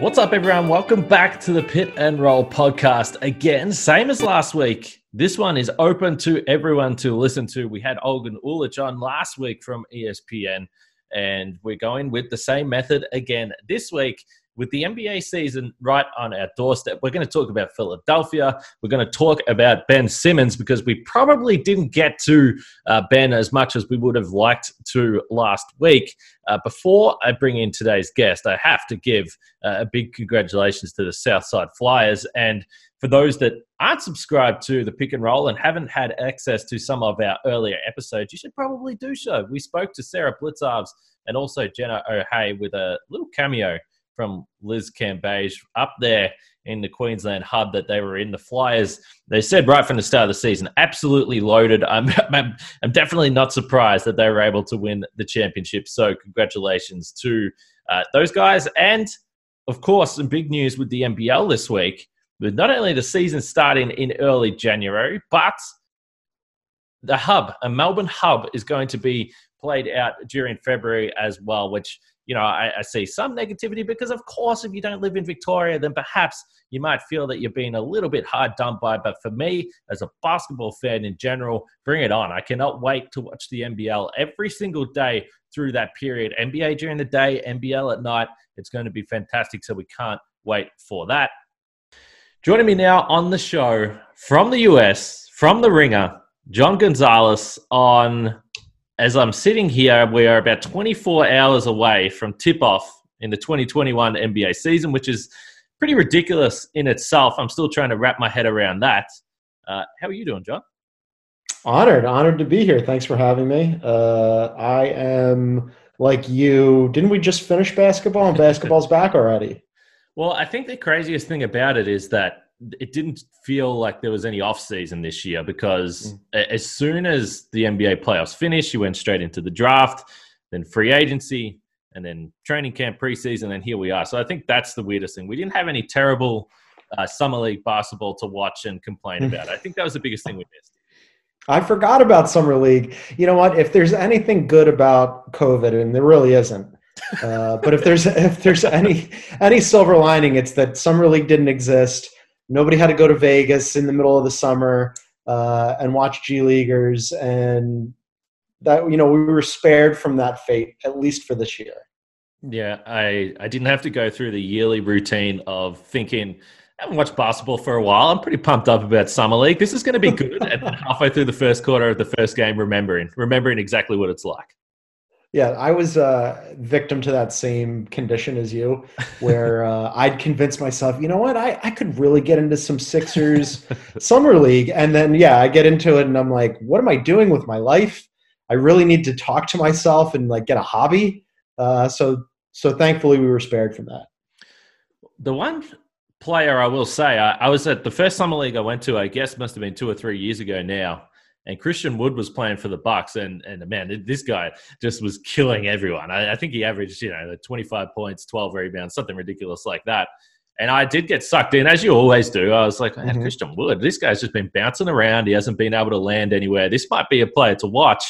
What's up, everyone? Welcome back to the Pick and Roll podcast. Again, same as last week. This one is open to everyone to listen to. We had Olgun Uluc on last week from ESPN, and we're going with the same method again this week with the NBA season right on our doorstep, we're going to talk about Philadelphia. We're going to talk about Ben Simmons because we probably didn't get to uh, Ben as much as we would have liked to last week. Uh, before I bring in today's guest, I have to give uh, a big congratulations to the Southside Flyers. And for those that aren't subscribed to the pick and roll and haven't had access to some of our earlier episodes, you should probably do so. We spoke to Sarah Blicavs and also Jenna O'Hea with a little cameo from Liz Cambage up there in the Queensland hub that they were in. The Flyers, they said right from the start of the season, absolutely loaded. I'm, I'm, I'm definitely not surprised that they were able to win the championship. So, congratulations to uh, those guys. And, of course, some big news with the NBL this week, with not only the season starting in early January, but the hub, a Melbourne hub, is going to be played out during February as well, which you know, I, I, see some negativity because, of course, if you don't live in Victoria, then perhaps you might feel that you're being a little bit hard done by. But for me, as a basketball fan in general, bring it on. I cannot wait to watch the NBL every single day through that period. NBA during the day, NBL at night. It's going to be fantastic. So we can't wait for that. Joining me now on the show from the US, from the ringer, John Gonzalez on as I'm sitting here, we are about 24 hours away from tip off in the 2021 NBA season, which is pretty ridiculous in itself. I'm still trying to wrap my head around that. Uh, how are you doing, John? Honored, honored to be here. Thanks for having me. Uh, I am like you. Didn't we just finish basketball and basketball's back already? Well, I think the craziest thing about it is that it didn't feel like there was any off season this year because mm. as soon as the NBA playoffs finished, you went straight into the draft, then free agency, and then training camp preseason, and here we are. So I think that's the weirdest thing. We didn't have any terrible uh, summer league basketball to watch and complain mm. about. I think that was the biggest thing we missed. I forgot about summer league. You know what? If there's anything good about COVID, and there really isn't, uh, but if there's if there's any any silver lining, it's that summer league didn't exist nobody had to go to Vegas in the middle of the summer uh, and watch G Leaguers, and that you know we were spared from that fate at least for this year. Yeah, I I didn't have to go through the yearly routine of thinking. I haven't watched basketball for a while. I'm pretty pumped up about summer league. This is going to be good. and halfway through the first quarter of the first game, remembering remembering exactly what it's like. Yeah, I was a uh, victim to that same condition as you, where uh, I'd convince myself, you know what, I, I could really get into some Sixers summer league, and then yeah, I get into it, and I'm like, what am I doing with my life? I really need to talk to myself and like get a hobby. Uh, so so thankfully we were spared from that. The one player I will say, I, I was at the first summer league I went to. I guess must have been two or three years ago now and Christian Wood was playing for the Bucks, and and man, this guy just was killing everyone. I, I think he averaged you know 25 points, 12 rebounds, something ridiculous like that. And I did get sucked in, as you always do. I was like, man, mm-hmm. Christian Wood, this guy's just been bouncing around. He hasn't been able to land anywhere. This might be a player to watch.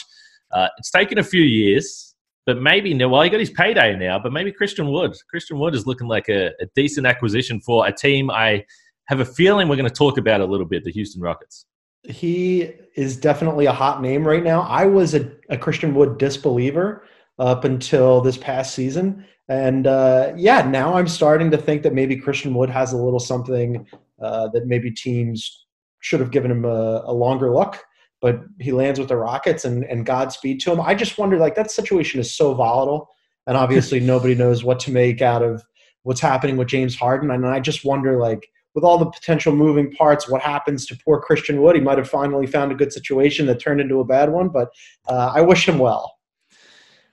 Uh, it's taken a few years, but maybe now, well, he got his payday now, but maybe Christian Wood. Christian Wood is looking like a, a decent acquisition for a team I have a feeling we're going to talk about a little bit, the Houston Rockets he is definitely a hot name right now. I was a, a Christian Wood disbeliever up until this past season. And uh, yeah, now I'm starting to think that maybe Christian Wood has a little something uh, that maybe teams should have given him a, a, longer look. But he lands with the Rockets and, and Godspeed to him. I just wonder, like, that situation is so volatile. And obviously, nobody knows what to make out of what's happening with James Harden. And I just wonder, like, with all the potential moving parts, what happens to poor Christian Wood? He might have finally found a good situation that turned into a bad one, but uh, I wish him well.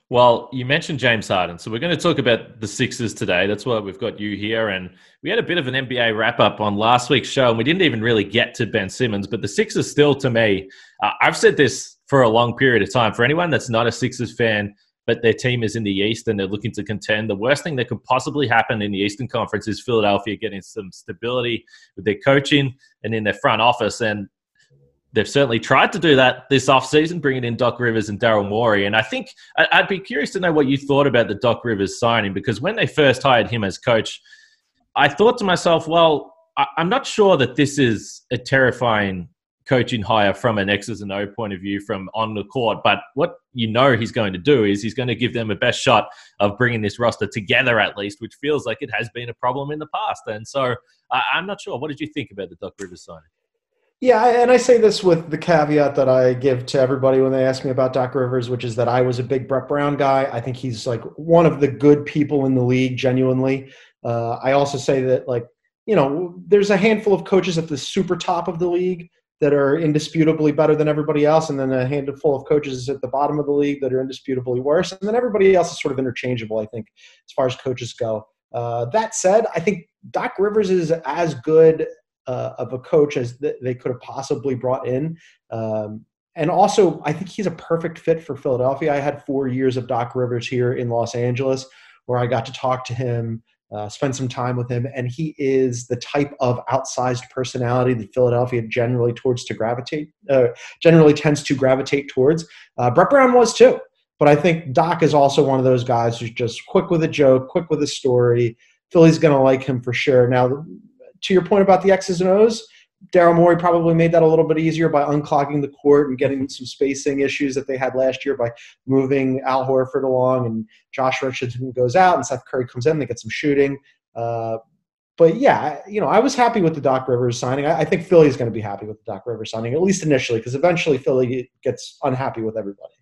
Well, you mentioned James Harden, so we're going to talk about the Sixers today. That's why we've got you here, and we had a bit of an NBA wrap up on last week's show, and we didn't even really get to Ben Simmons. But the Sixers, still, to me, uh, I've said this for a long period of time. For anyone that's not a Sixers fan, but their team is in the East and they're looking to contend. The worst thing that could possibly happen in the Eastern Conference is Philadelphia getting some stability with their coaching and in their front office. And they've certainly tried to do that this offseason, bringing in Doc Rivers and Daryl Morey. And I think I'd be curious to know what you thought about the Doc Rivers signing because when they first hired him as coach, I thought to myself, well, I'm not sure that this is a terrifying coaching hire from an X's and O point of view from on the court. But what you know he's going to do is he's going to give them a best shot of bringing this roster together at least, which feels like it has been a problem in the past. And so uh, I'm not sure. What did you think about the Doc Rivers signing? Yeah, and I say this with the caveat that I give to everybody when they ask me about Doc Rivers, which is that I was a big Brett Brown guy. I think he's like one of the good people in the league, genuinely. Uh, I also say that, like, you know, there's a handful of coaches at the super top of the league that are indisputably better than everybody else, and then a handful of coaches at the bottom of the league that are indisputably worse, and then everybody else is sort of interchangeable. I think as far as coaches go. Uh, that said, I think Doc Rivers is as good uh, of a coach as th- they could have possibly brought in. Um, and also, I think he's a perfect fit for Philadelphia. I had four years of Doc Rivers here in Los Angeles, where I got to talk to him, uh, spend some time with him, and he is the type of outsized personality that Philadelphia generally towards to gravitate, uh, generally tends to gravitate towards. Uh, Brett Brown was too, but I think Doc is also one of those guys who's just quick with a joke, quick with a story. Philly's going to like him for sure. Now, to your point about the X's and O's, Daryl Morey probably made that a little bit easier by unclogging the court and getting some spacing issues that they had last year by moving Al Horford along and Josh Richardson goes out and Seth Curry comes in. They get some shooting. Uh, but yeah, you know, I was happy with the Doc Rivers signing. I, I think Philly's going to be happy with the Doc Rivers signing, at least initially, because eventually Philly gets unhappy with everybody.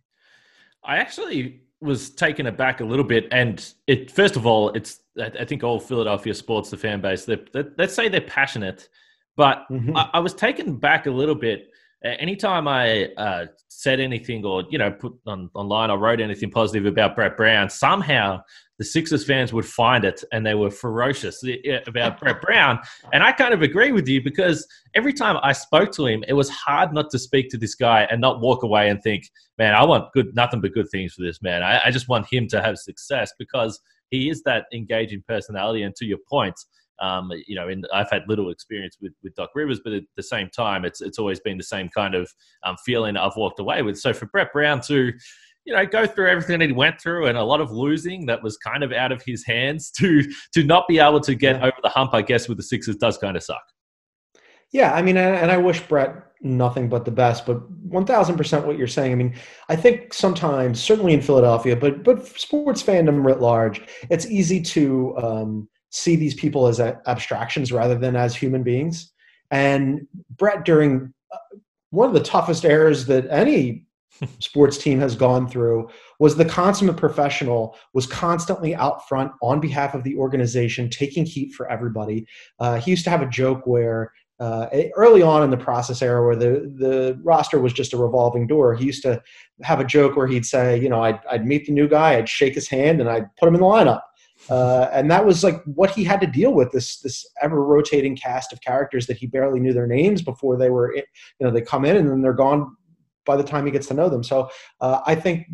I actually was taken aback a little bit, and it first of all, it's I think all Philadelphia sports, the fan base, they, they, let's say they're passionate, but mm-hmm. I, I, was taken back a little bit. Anytime I uh, said anything or you know put on online or wrote anything positive about Brett Brown, somehow the Sixers fans would find it and they were ferocious about Brett Brown. And I kind of agree with you because every time I spoke to him, it was hard not to speak to this guy and not walk away and think, man, I want good, nothing but good things for this man. I, I just want him to have success because he is that engaging personality. And to your point, um, you know, in, I've had little experience with, with Doc Rivers, but at the same time, it's it's always been the same kind of um, feeling I've walked away with. So for Brett Brown to you know, go through everything that he went through and a lot of losing that was kind of out of his hands to to not be able to get over the hump, I guess, with the Sixers does kind of suck. Yeah, I mean, and I wish Brett nothing but the best, but one thousand percent what you're saying. I mean, I think sometimes, certainly in Philadelphia, but but sports fandom writ large, it's easy to um, see these people as abstractions rather than as human beings. And Brett, during uh, one of the toughest errors that any sports team has gone through was the consummate professional was constantly out front on behalf of the organization taking heat for everybody uh, he used to have a joke where uh, early on in the process era where the, the roster was just a revolving door he used to have a joke where he'd say you know I'd, I'd meet the new guy i'd shake his hand and i'd put him in the lineup uh, and that was like what he had to deal with this this ever rotating cast of characters that he barely knew their names before they were you know they come in and then they're gone by the time he gets to know them. So uh, I think,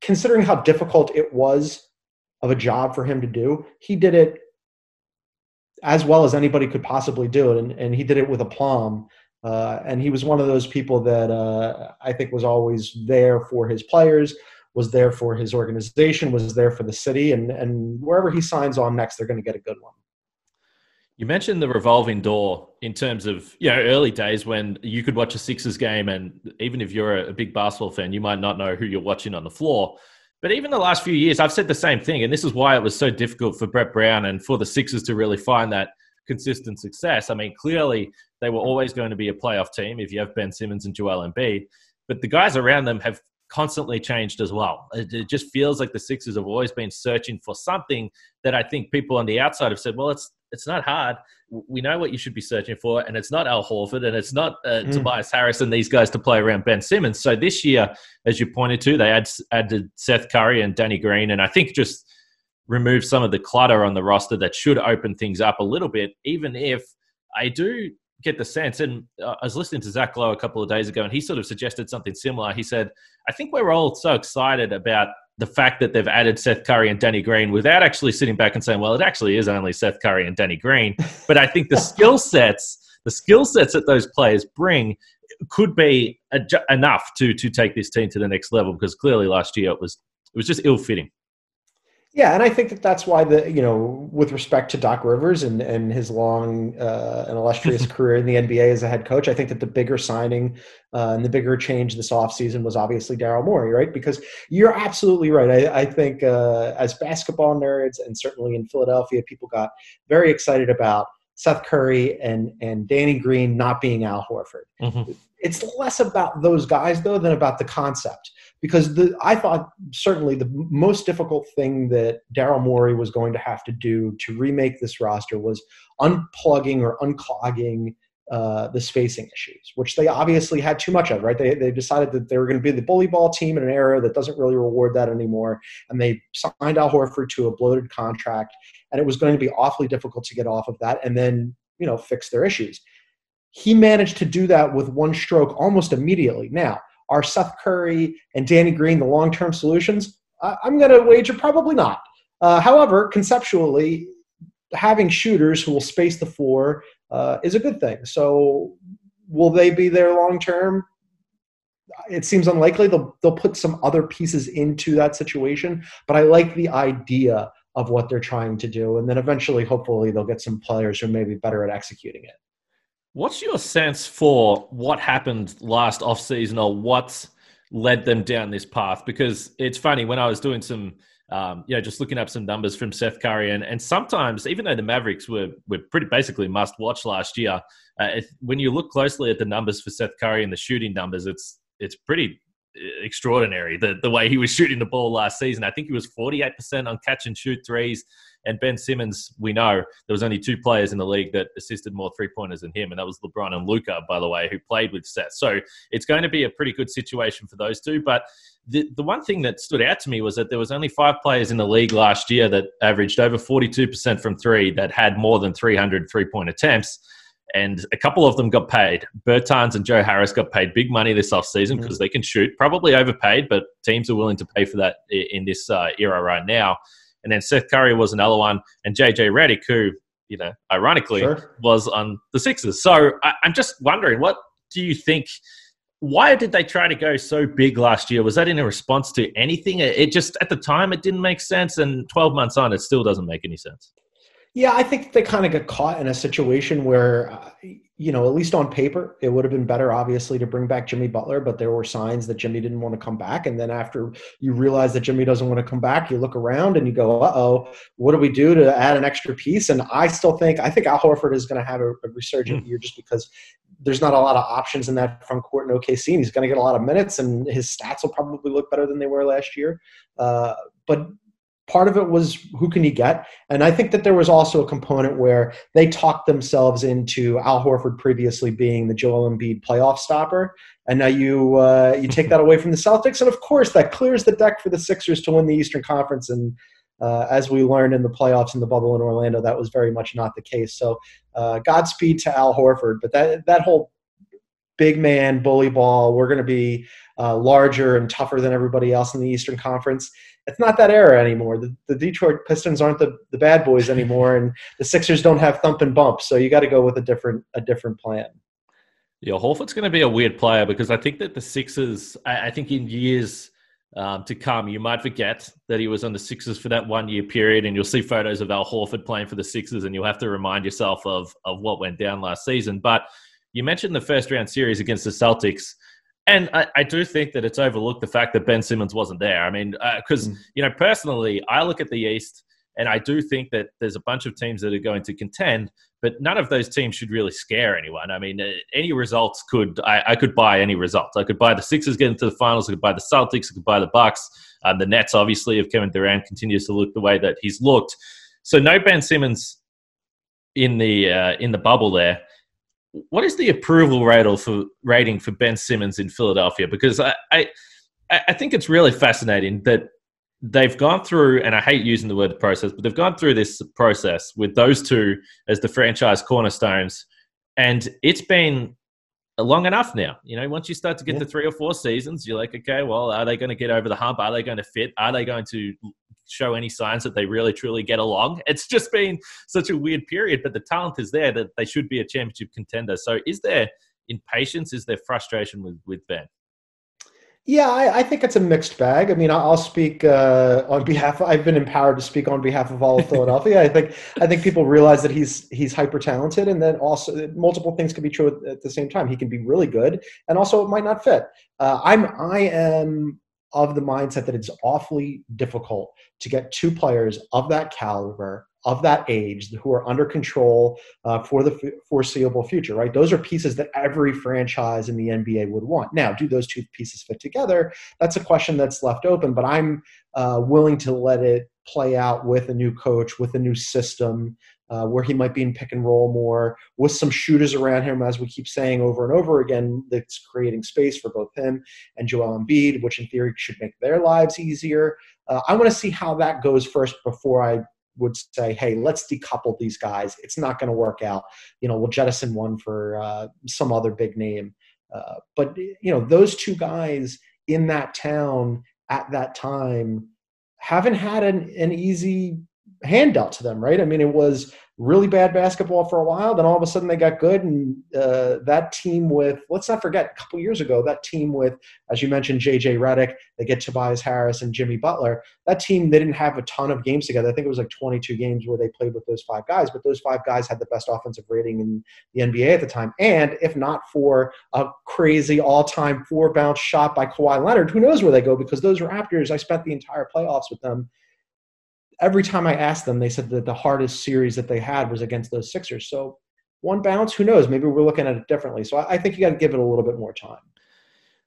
considering how difficult it was of a job for him to do, he did it as well as anybody could possibly do it, and, and he did it with aplomb. Uh, and he was one of those people that uh, I think was always there for his players, was there for his organization, was there for the city, and and wherever he signs on next, they're going to get a good one. You mentioned the revolving door in terms of you know early days when you could watch a Sixers game, and even if you're a big basketball fan, you might not know who you're watching on the floor. But even the last few years, I've said the same thing, and this is why it was so difficult for Brett Brown and for the Sixers to really find that consistent success. I mean, clearly they were always going to be a playoff team if you have Ben Simmons and Joel Embiid, but the guys around them have constantly changed as well. It, just feels like the Sixers have always been searching for something that I think people on the outside have said, well, it's it's not hard. We know what you should be searching for, and it's not Al Horford, and it's not uh, mm. Tobias Harris and these guys to play around Ben Simmons. So this year, as you pointed to, they add, added Seth Curry and Danny Green, and I think just remove some of the clutter on the roster that should open things up a little bit. Even if I do get the sense, and uh, I was listening to Zach Lowe a couple of days ago, and he sort of suggested something similar. He said, "I think we're all so excited about." the fact that they've added Seth Curry and Danny Green without actually sitting back and saying, well, it actually is only Seth Curry and Danny Green. But I think the skill sets, the skill sets that those players bring could be enough to to take this team to the next level because clearly last year it was it was just ill fitting. Yeah, and I think that that's why the you know with respect to Doc Rivers and and his long uh, and illustrious career in the NBA as a head coach, I think that the bigger signing uh, and the bigger change this offseason was obviously Daryl Morey, right? Because you're absolutely right. I, I think uh, as basketball nerds and certainly in Philadelphia, people got very excited about Seth Curry and and Danny Green not being Al Horford. Mm-hmm. It's less about those guys though than about the concept because the, I thought certainly the most difficult thing that Daryl Morey was going to have to do to remake this roster was unplugging or unclogging uh, the spacing issues, which they obviously had too much of, right? They, they decided that they were going to be the bully ball team in an era that doesn't really reward that anymore. And they signed Al Horford to a bloated contract, and it was going to be awfully difficult to get off of that and then, you know, fix their issues. He managed to do that with one stroke almost immediately. Now, are Seth Curry and Danny Green the long term solutions? I, am going to wager probably not. Uh, however, conceptually, having shooters who will space the floor uh, is a good thing. So, will they be there long term? It seems unlikely. They'll they'll put some other pieces into that situation, but I like the idea of what they're trying to do, and then eventually, hopefully, they'll get some players who may be better at executing it. What's your sense for what happened last offseason or what led them down this path? Because it's funny, when I was doing some, um, you know, just looking up some numbers from Seth Curry, and, and sometimes, even though the Mavericks were, were pretty basically must watch last year, uh, if, when you look closely at the numbers for Seth Curry and the shooting numbers, it's it's pretty extraordinary the, the way he was shooting the ball last season. I think he was 48% on catch and shoot threes. And Ben Simmons, we know there was only two players in the league that assisted more three pointers than him, and that was LeBron and Luka, by the way, who played with Seth. So it's going to be a pretty good situation for those two. But the, the one thing that stood out to me was that there was only five players in the league last year that averaged over 42% from three that had more than 300 three point attempts and a couple of them got paid. Bertans and Joe Harris got paid big money this offseason because mm. they can shoot, probably overpaid, but teams are willing to pay for that in this uh, era right now. And then Seth Curry was another one, and JJ Redick, who, you know, ironically sure. was on the Sixers. So I, I'm just wondering, what do you think? Why did they try to go so big last year? Was that in a response to anything? It just, at the time, it didn't make sense. And 12 months on, it still doesn't make any sense. Yeah, I think they kind of got caught in a situation where, uh, you know, at least on paper, it would have been better, obviously, to bring back Jimmy Butler, but there were signs that Jimmy didn't want to come back. And then after you realize that Jimmy doesn't want to come back, you look around and you go, uh oh, what do we do to add an extra piece? And I still think, I think Al Horford is going to have a, a resurgent mm. year just because there's not a lot of options in that front court in OKC. And he's going to get a lot of minutes, and his stats will probably look better than they were last year. Uh, but part of it was who can you get? And i think that there was also a component where they talked themselves into al horford previously being the joel embiid playoff stopper. And now you uh, you take that away from the celtics. And of course that clears the deck for the sixers to win the eastern conference. And uh, as we learned in the playoffs in the bubble in orlando that was very much not the case. So uh, godspeed to al horford. But that that whole big man bully ball we're going to be uh, larger and tougher than everybody else in the eastern conference it's not that era anymore. The, the Detroit Pistons aren't the, the bad boys anymore, and the Sixers don't have thump and bump. So you got to go with a different a different plan. Yeah, Horford's going to be a weird player because I think that the Sixers. I, I think in years um, to come, you might forget that he was on the Sixers for that one year period, and you'll see photos of Al Horford playing for the Sixers, and you'll have to remind yourself of of what went down last season. But you mentioned the first round series against the Celtics. And I, I, do think that it's overlooked the fact that Ben Simmons wasn't there. I mean, because, uh, mm. you know, personally, I look at the East and I do think that there's a bunch of teams that are going to contend, but none of those teams should really scare anyone. I mean, uh, any results could, I, I, could buy any results. I could buy the Sixers getting to the finals, I could buy the Celtics, I could buy the Bucks. Um, the Nets, obviously, if Kevin Durant continues to look the way that he's looked. So, no Ben Simmons in the uh, in the bubble there what is the approval rating for rating for Ben Simmons in Philadelphia? Because I, I, I think it's really fascinating that they've gone through, and I hate using the word process, but they've gone through this process with those two as the franchise cornerstones, and it's been long enough now. You know, once you start to get yeah. to three or four seasons, you're like, okay, well, are they going to get over the hump? Are they going to fit? Are they going to show any signs that they really truly get along. It's just been such a weird period, but the talent is there that they should be a championship contender. So is there impatience? Is there frustration with, with Ben? Yeah, I, I, think it's a mixed bag. I mean, I'll speak uh, on behalf. I've been empowered to speak on behalf of all of Philadelphia. I think I think people realize that he's he's hyper talented, and then also multiple things can be true at, at, the same time. He can be really good, and also it might not fit. Uh, I'm I am of the mindset that it's awfully difficult to get two players of that caliber of that age who are under control uh, for the foreseeable future, right? Those are pieces that every franchise in the NBA would want. Now, do those two pieces fit together? That's a question that's left open, but I'm uh, willing to let it play out with a new coach, with a new system. Uh, where he might be in pick and roll more, with some shooters around him, as we keep saying over and over again, that's creating space for both him and Joel Embiid, which in theory should make their lives easier. Uh, I want to see how that goes first before I would say, hey, let's decouple these guys. It's not going to work out. You know, we'll jettison one for uh, some other big name. Uh, but, you know, those two guys in that town at that time haven't had an, an easy handout to them, right? I mean, it was really bad basketball for a while. Then all of a sudden they got good, and uh, that team with let's not forget a couple years ago that team with as you mentioned JJ Redick, they get Tobias Harris and Jimmy Butler. That team they didn't have a ton of games together. I think it was like 22 games where they played with those five guys, but those five guys had the best offensive rating in the NBA at the time. And if not for a crazy all-time four bounce shot by Kawhi Leonard, who knows where they go? Because those Raptors, I spent the entire playoffs with them every time I asked them, they said that the hardest series that they had was against those Sixers. So one bounce, who knows? Maybe we're looking at it differently. So I, I think you got to give it a little bit more time.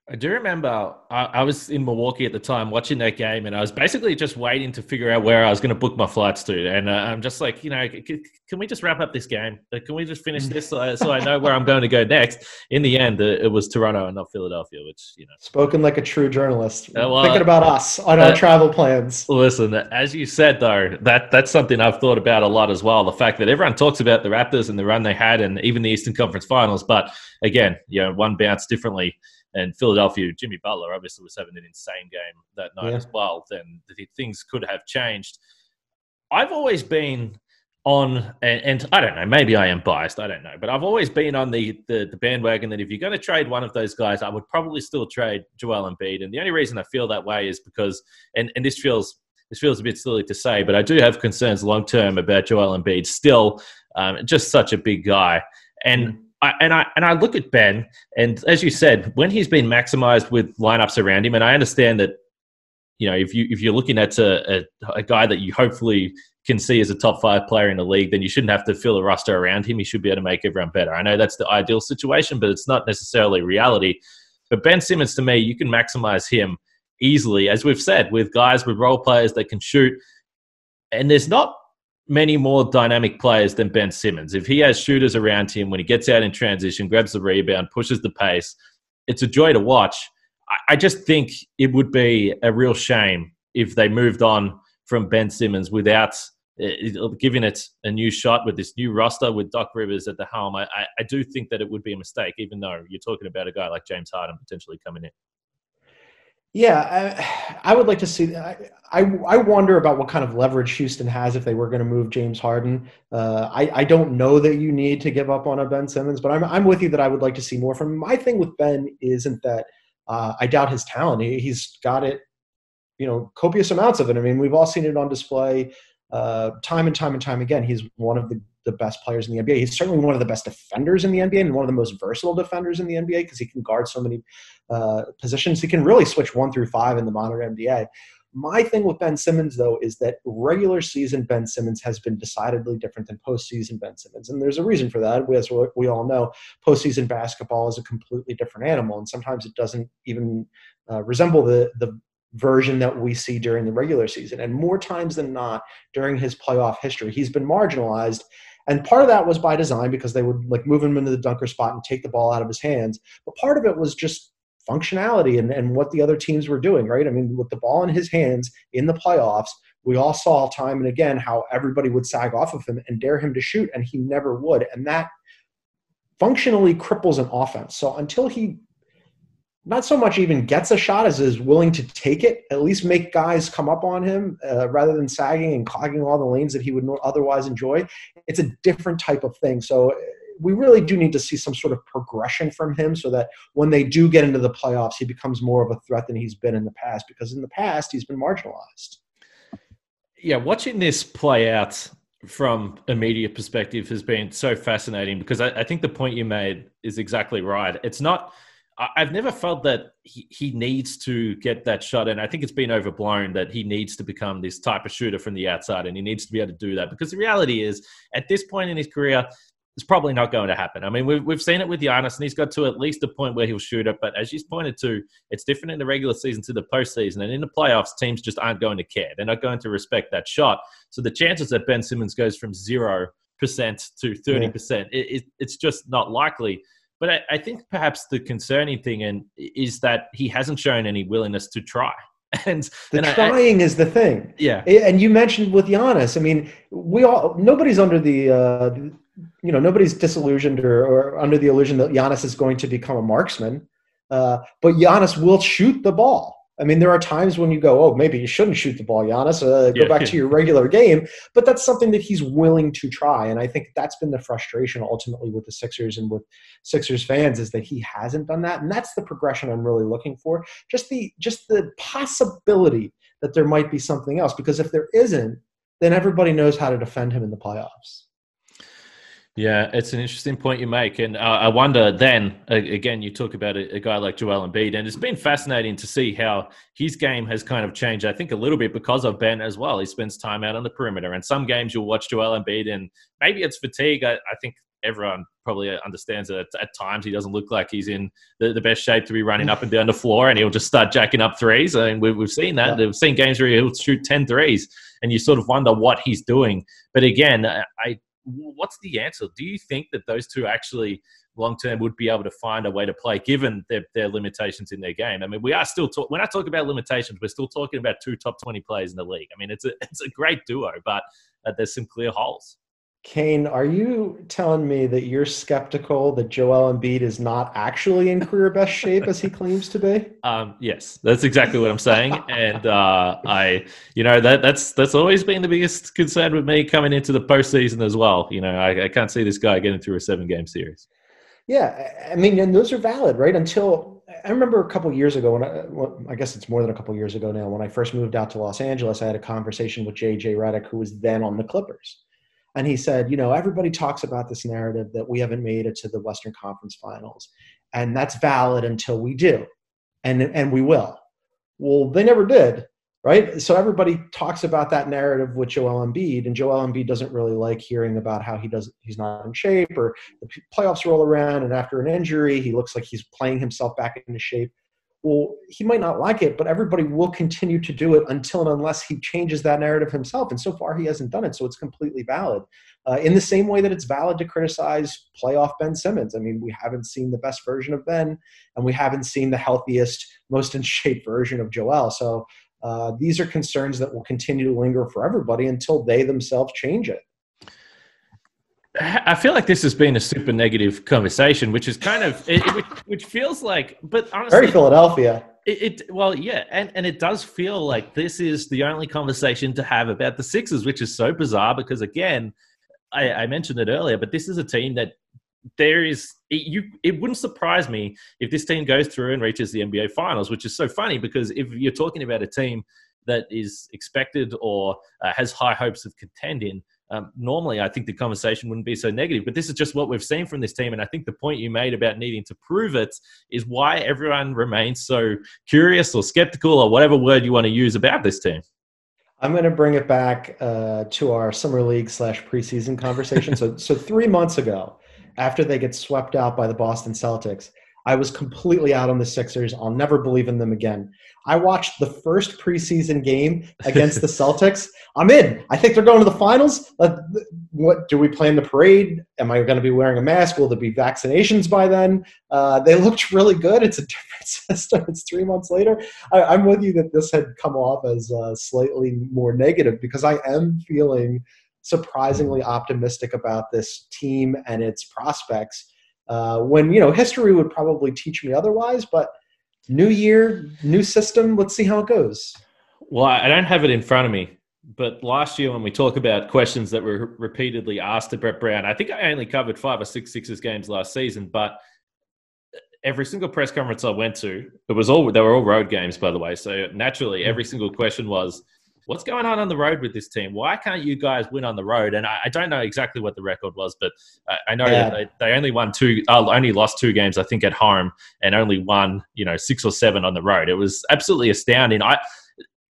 I do remember I, I, was in Milwaukee at the time watching that game, and I was basically just waiting to figure out where I was going to book my flights to. And uh, I'm just like, you know, c- can we just wrap up this game? Uh, can we just finish mm. this so I, so I know where I'm going to go next? In the end, uh, it was Toronto and not Philadelphia, which you know, spoken like a true journalist. Well, Thinking about us on our travel plans. Listen, as you said though, that that's something I've thought about a lot as well. The fact that everyone talks about the Raptors and the run they had, and even the Eastern Conference Finals, but again, you know, one bounce differently and Philadelphia, Jimmy Butler obviously was having an insane game that night yeah. as well. Then things could have changed. I've always been on, and, and, I don't know, maybe I am biased, I don't know, but I've always been on the, the, the bandwagon that if you're going to trade one of those guys, I would probably still trade Joel Embiid. And the only reason I feel that way is because, and, and this feels this feels a bit silly to say, but I do have concerns long term about Joel Embiid. Still, um, just such a big guy, and mm. I, and I and I look at Ben, and as you said, when he's been maximized with lineups around him, and I understand that, you know, if you if you're looking at a, a, a, guy that you hopefully can see as a top five player in the league, then you shouldn't have to fill a roster around him. He should be able to make everyone better. I know that's the ideal situation, but it's not necessarily reality. But Ben Simmons, to me, you can maximize him easily, as we've said, with guys with role players that can shoot. And there's not many more dynamic players than Ben Simmons. If he has shooters around him, when he gets out in transition, grabs the rebound, pushes the pace, it's a joy to watch. I, just think it would be a real shame if they moved on from Ben Simmons without uh, giving it a new shot with this new roster with Doc Rivers at the helm. I, I do think that it would be a mistake, even though you're talking about a guy like James Harden potentially coming in. Yeah, I, I, would like to see. I, I, I wonder about what kind of leverage Houston has if they were going to move James Harden. Uh, I I don't know that you need to give up on a Ben Simmons, but I'm I'm with you that I would like to see more from him. My thing with Ben isn't that uh, I doubt his talent. He, he's got it, you know, copious amounts of it. I mean, we've all seen it on display uh, time and time and time again. He's one of the the best players in the NBA. He's certainly one of the best defenders in the NBA and one of the most versatile defenders in the NBA because he can guard so many uh, positions. He can really switch one through five in the modern NBA. My thing with Ben Simmons, though, is that regular season Ben Simmons has been decidedly different than postseason Ben Simmons. And there's a reason for that. As we all know, postseason basketball is a completely different animal. And sometimes it doesn't even uh, resemble the, the version that we see during the regular season. And more times than not, during his playoff history, he's been marginalized and part of that was by design because they would like move him into the dunker spot and take the ball out of his hands. But part of it was just functionality and, and what the other teams were doing, right? I mean, with the ball in his hands in the playoffs, we all saw time and again how everybody would sag off of him and dare him to shoot, and he never would. And that functionally cripples an offense. So until he not so much even gets a shot as is willing to take it, at least make guys come up on him uh, rather than sagging and clogging all the lanes that he would otherwise enjoy. It's a different type of thing. So we really do need to see some sort of progression from him so that when they do get into the playoffs, he becomes more of a threat than he's been in the past. Because in the past, he's been marginalized. Yeah, watching this play out from a media perspective has been so fascinating because I, I think the point you made is exactly right. It's not I've never felt that he, he needs to get that shot. And I think it's been overblown that he needs to become this type of shooter from the outside and he needs to be able to do that. Because the reality is, at this point in his career, it's probably not going to happen. I mean, we've, we've seen it with Giannis, and he's got to at least a point where he'll shoot it. But as you pointed to, it's different in the regular season to the postseason. And in the playoffs, teams just aren't going to care. They're not going to respect that shot. So the chances that Ben Simmons goes from 0% to 30%, yeah. it, it, it's just not likely. But I, I think perhaps the concerning thing and is that he hasn't shown any willingness to try. And the and trying I, is the thing. Yeah. And you mentioned with Giannis, I mean, we all nobody's under the uh, you know nobody's disillusioned or, or under the illusion that Giannis is going to become a marksman. Uh, but Giannis will shoot the ball. I mean, there are times when you go, oh, maybe you shouldn't shoot the ball, Giannis. Uh, go yeah. back to your regular game. But that's something that he's willing to try, and I think that's been the frustration ultimately with the Sixers and with Sixers fans is that he hasn't done that, and that's the progression I'm really looking for. Just the just the possibility that there might be something else, because if there isn't, then everybody knows how to defend him in the playoffs. Yeah, it's an interesting point you make, and uh, I wonder then again. You talk about a, a, guy like Joel Embiid, and it's been fascinating to see how his game has kind of changed. I think a little bit because of Ben as well. He spends time out on the perimeter, and some games you'll watch Joel Embiid, and maybe it's fatigue. I, I think everyone probably understands that at times he doesn't look like he's in the, the, best shape to be running up and down the floor, and he'll just start jacking up threes. I mean, we've, we've seen that. Yeah. We've seen games where he'll shoot 10 threes, and you sort of wonder what he's doing. But again, I what's the answer? Do you think that those two actually long term would be able to find a way to play given their, their limitations in their game? I mean, we are still talk- when I talk about limitations, we're still talking about two top twenty players in the league. I mean, it's a it's a great duo, but uh, there's some clear holes. Kane, are you telling me that you're skeptical that Joel Embiid is not actually in career best shape as he claims to be? Um, yes, that's exactly what I'm saying, and uh, I, you know, that that's that's always been the biggest concern with me coming into the postseason as well. You know, I, I can't see this guy getting through a seven game series. Yeah, I mean, and those are valid, right? Until I remember a couple years ago when I, well, I guess it's more than a couple years ago now. When I first moved out to Los Angeles, I had a conversation with JJ Redick, who was then on the Clippers and he said, you know, everybody talks about this narrative that we haven't made it to the Western Conference Finals, and that's valid until we do, and and we will. Well, they never did, right? So everybody talks about that narrative with Joel Embiid, and Joel Embiid doesn't really like hearing about how he does he's not in shape, or the playoffs roll around, and after an injury, he looks like he's playing himself back into shape well, he might not like it, but everybody will continue to do it until and unless he changes that narrative himself. And so far, he hasn't done it, so it's completely valid. Uh, in the same way that it's valid to criticize playoff Ben Simmons. I mean, we haven't seen the best version of Ben, and we haven't seen the healthiest, most in shape version of Joel. So uh, these are concerns that will continue to linger for everybody until they themselves change it. I feel like this has been a super negative conversation, which is kind of it, which, which, feels like, but honestly, very Philadelphia. It, it, well, yeah, and and it does feel like this is the only conversation to have about the Sixers, which is so bizarre because again, I, I mentioned it earlier, but this is a team that there is it, you. It wouldn't surprise me if this team goes through and reaches the NBA Finals, which is so funny because if you're talking about a team that is expected or uh, has high hopes of contending um, normally I think the conversation wouldn't be so negative. But this is just what we've seen from this team. And I think the point you made about needing to prove it is why everyone remains so curious or skeptical or whatever word you want to use about this team. I'm going to bring it back uh, to our summer league slash preseason conversation. so, so three months ago, after they get swept out by the Boston Celtics, I was completely out on the Sixers. I'll never believe in them again. I watched the first preseason game against the Celtics. I'm in. I think they're going to the finals. What do we plan the parade? Am I going to be wearing a mask? Will there be vaccinations by then? Uh, they looked really good. It's a different system. It's three months later. I, am with you that this had come off as uh, slightly more negative because I am feeling surprisingly optimistic about this team and its prospects uh, when you know history would probably teach me otherwise. But new year, new system. Let's see how it goes. Well, I don't have it in front of me, but last year when we talk about questions that were repeatedly asked to Brett Brown, I think I only covered five or six Sixers games last season, but every single press conference I went to, it was all they were all road games, by the way. So naturally, every single question was, "What's going on on the road with this team? Why can't you guys win on the road?" And I, I don't know exactly what the record was, but I, I know yeah. that they, they, only won two, uh, only lost two games, I think, at home, and only won, you know, six or seven on the road. It was absolutely astounding. I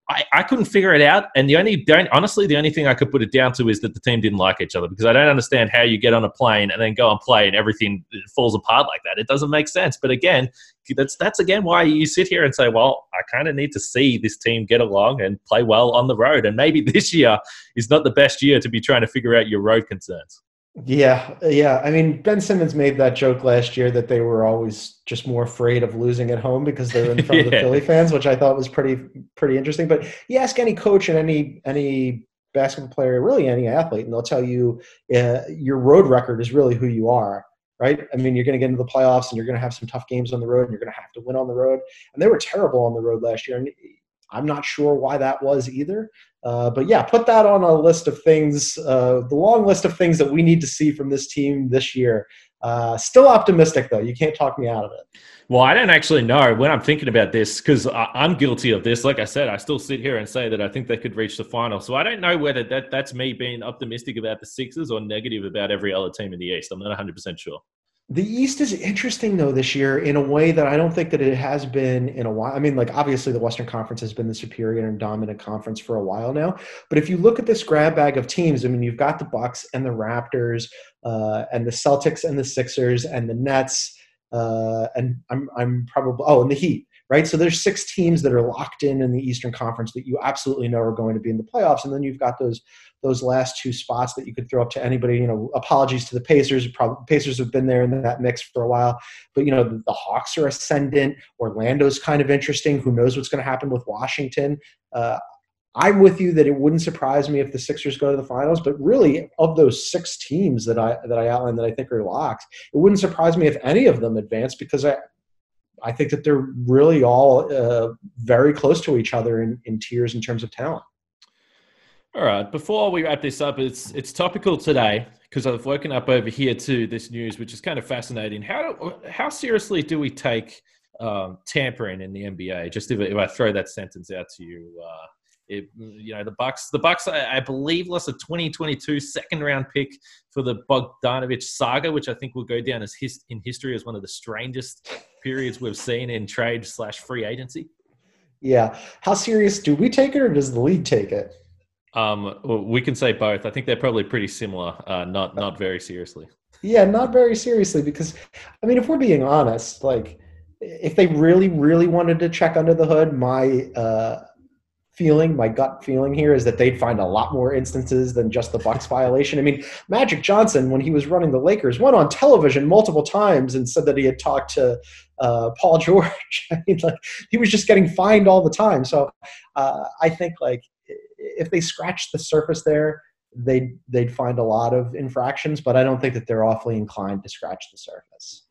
I, I couldn't figure it out. And the only, honestly, the only thing I could put it down to is that the team didn't like each other because I don't understand how you get on a plane and then go and play and everything falls apart like that. It doesn't make sense. But again, that's that's again why you sit here and say, well, I kind of need to see this team get along and play well on the road. And maybe this year is not the best year to be trying to figure out your road concerns. Yeah, yeah. I mean, Ben Simmons made that joke last year that they were always just more afraid of losing at home because they're in front yeah. of the Philly fans, which I thought was pretty pretty interesting. But you ask any coach and any any basketball player, really any athlete, and they'll tell you uh, your road record is really who you are. Right? I mean, you're going to get into the playoffs and you're going to have some tough games on the road, and you're going to have to win on the road. And they were terrible on the road last year, and I'm not sure why that was either. Uh, but yeah, put that on a list of things, uh, the long list of things that we need to see from this team this year. Uh, still optimistic though. You can't talk me out of it. Well, I don't actually know when I'm thinking about this because I'm guilty of this. Like I said, I still sit here and say that I think they could reach the final. So I don't know whether that that's me being optimistic about the Sixers or negative about every other team in the East. I'm not 100 percent sure. The East is interesting though this year in a way that I don't think that it has been in a while. I mean, like obviously the Western Conference has been the superior and dominant conference for a while now. But if you look at this grab bag of teams, I mean, you've got the Bucks and the Raptors, uh, and the Celtics and the Sixers and the Nets, uh, and I'm I'm probably oh, and the Heat right? So there's six teams that are locked in in the Eastern Conference that you absolutely know are going to be in the playoffs, and then you've got those those last two spots that you could throw up to anybody. You know, apologies to the Pacers. Probably, Pacers have been there in that mix for a while, but you know the, the Hawks are ascendant. Orlando's kind of interesting. Who knows what's going to happen with Washington? Uh, I'm with you that it wouldn't surprise me if the Sixers go to the finals, but really of those six teams that I that I outlined that I think are locked, it wouldn't surprise me if any of them advance because I I think that they're really all uh, very close to each other in, in tiers in terms of talent. All right. Before we wrap this up, it's it's topical today because I've woken up over here to this news, which is kind of fascinating. How how seriously do we take um, tampering in the NBA? Just if, if, I throw that sentence out to you, uh, it, you know the Bucks. The Bucks, I, I, believe, lost a 2022 second round pick for the Bogdanovic saga, which I think will go down as his, in history as one of the strangest periods we've seen in trade slash free agency. Yeah, how serious do we take it, or does the league take it? Um, well, we can say both. I think they're probably pretty similar. Uh, not not very seriously. Yeah, not very seriously because, I mean, if we're being honest, like if they really really wanted to check under the hood, my uh, feeling, my gut feeling here is that they'd find a lot more instances than just the Bucks violation. I mean, Magic Johnson, when he was running the Lakers, went on television multiple times and said that he had talked to uh, Paul George. I mean, like he was just getting fined all the time. So uh, I think like if they scratched the surface there, they'd they'd find a lot of infractions. But I don't think that they're awfully inclined to scratch the surface.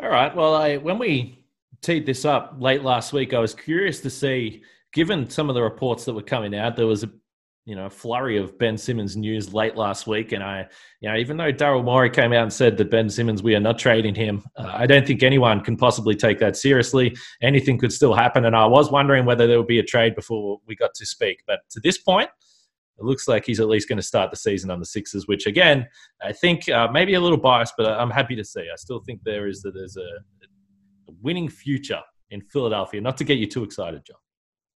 All right. Well, I when we teed this up late last week, I was curious to see given some of the reports that were coming out, there was a you know flurry of Ben Simmons news late last week, and I, you know, even though Daryl Morey came out and said that Ben Simmons, we are not trading him, uh, I don't think anyone can possibly take that seriously. Anything could still happen, and I was wondering whether there would be a trade before we got to speak. But to this point, it looks like he's at least going to start the season on the Sixers, which again, I think uh, maybe a little biased, but I'm happy to see. I still think there is that there's a, a winning future in Philadelphia. Not to get you too excited, John.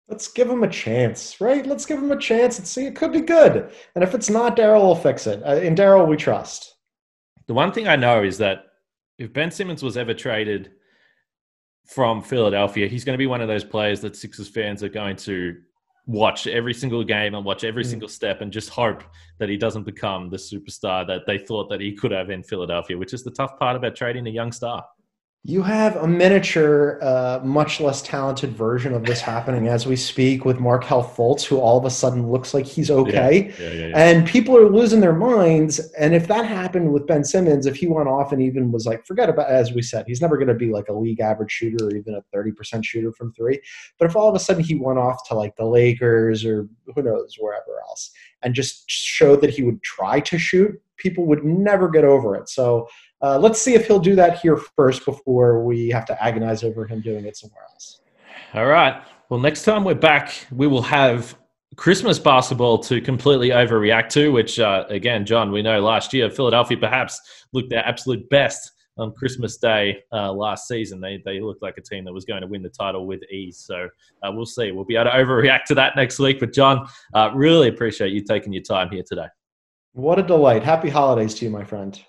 Let's give him a chance, right? Let's give him a chance and see. It could be good. And if it's not, Daryl will fix it. Uh, in Daryl, we trust. The one thing I know is that if Ben Simmons was ever traded from Philadelphia, he's going to be one of those players that Sixers fans are going to watch every single game and watch every mm. single step and just hope that he doesn't become the superstar that they thought that he could have in Philadelphia, which is the tough part about trading a young star. You have a miniature, uh, much less talented version of this happening as we speak with Markelle Fultz, who all of a sudden looks like he's okay. Yeah, yeah, yeah, and people are losing their minds. And if that happened with Ben Simmons, if he went off and even was like, forget about, as we said, he's never going to be like a league average shooter or even a 30% shooter from three. But if all of a sudden he went off to like the Lakers or who knows, wherever else, and just showed that he would try to shoot, people would never get over it. So, uh, let's see if he'll do that here first before we have to agonize over him doing it somewhere else. All right. Well, next time we're back, we will have Christmas basketball to completely overreact to, which, uh, again, John, we know last year Philadelphia perhaps looked their absolute best on Christmas Day uh, last season. They, they looked like a team that was going to win the title with ease. So uh, we'll see. We'll be able to overreact to that next week. But, John, uh, really appreciate you taking your time here today. What a delight. Happy holidays to you, my friend.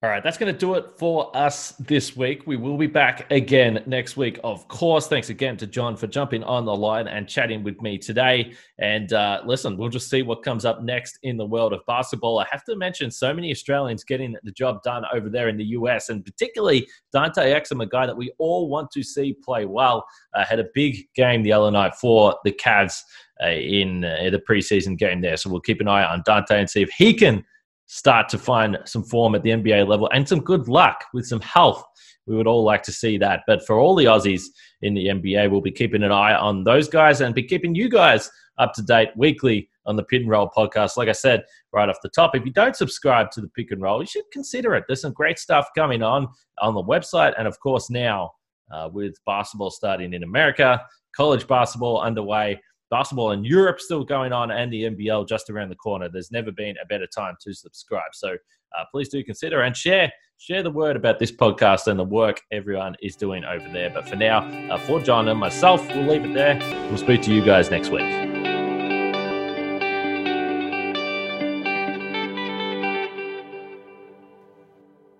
All right, that's going to do it for us this week. We will be back again next week, of course. Thanks again to John for jumping on the line and chatting with me today. And uh, listen, we'll just see what comes up next in the world of basketball. I have to mention so many Australians getting the job done over there in the US, and particularly Dante Exum, a guy that we all want to see play well. Uh, had a big game the other night for the Cavs uh, in uh, the preseason game there. So we'll keep an eye on Dante and see if he can start to find some form at the NBA level and some good luck with some health. We would all like to see that. But for all the Aussies in the NBA, we'll be keeping an eye on those guys and be keeping you guys up to date weekly on the Pick and Roll podcast. Like I said right off the top, if you don't subscribe to the Pick and Roll, you should consider it. There's some great stuff coming on on the website. And of course, now uh, with basketball starting in America, college basketball underway basketball in Europe still going on and the NBL just around the corner. There's never been a better time to subscribe. So uh, please do consider and share share the word about this podcast and the work everyone is doing over there. But for now, uh, for John and myself, we'll leave it there. We'll speak to you guys next week.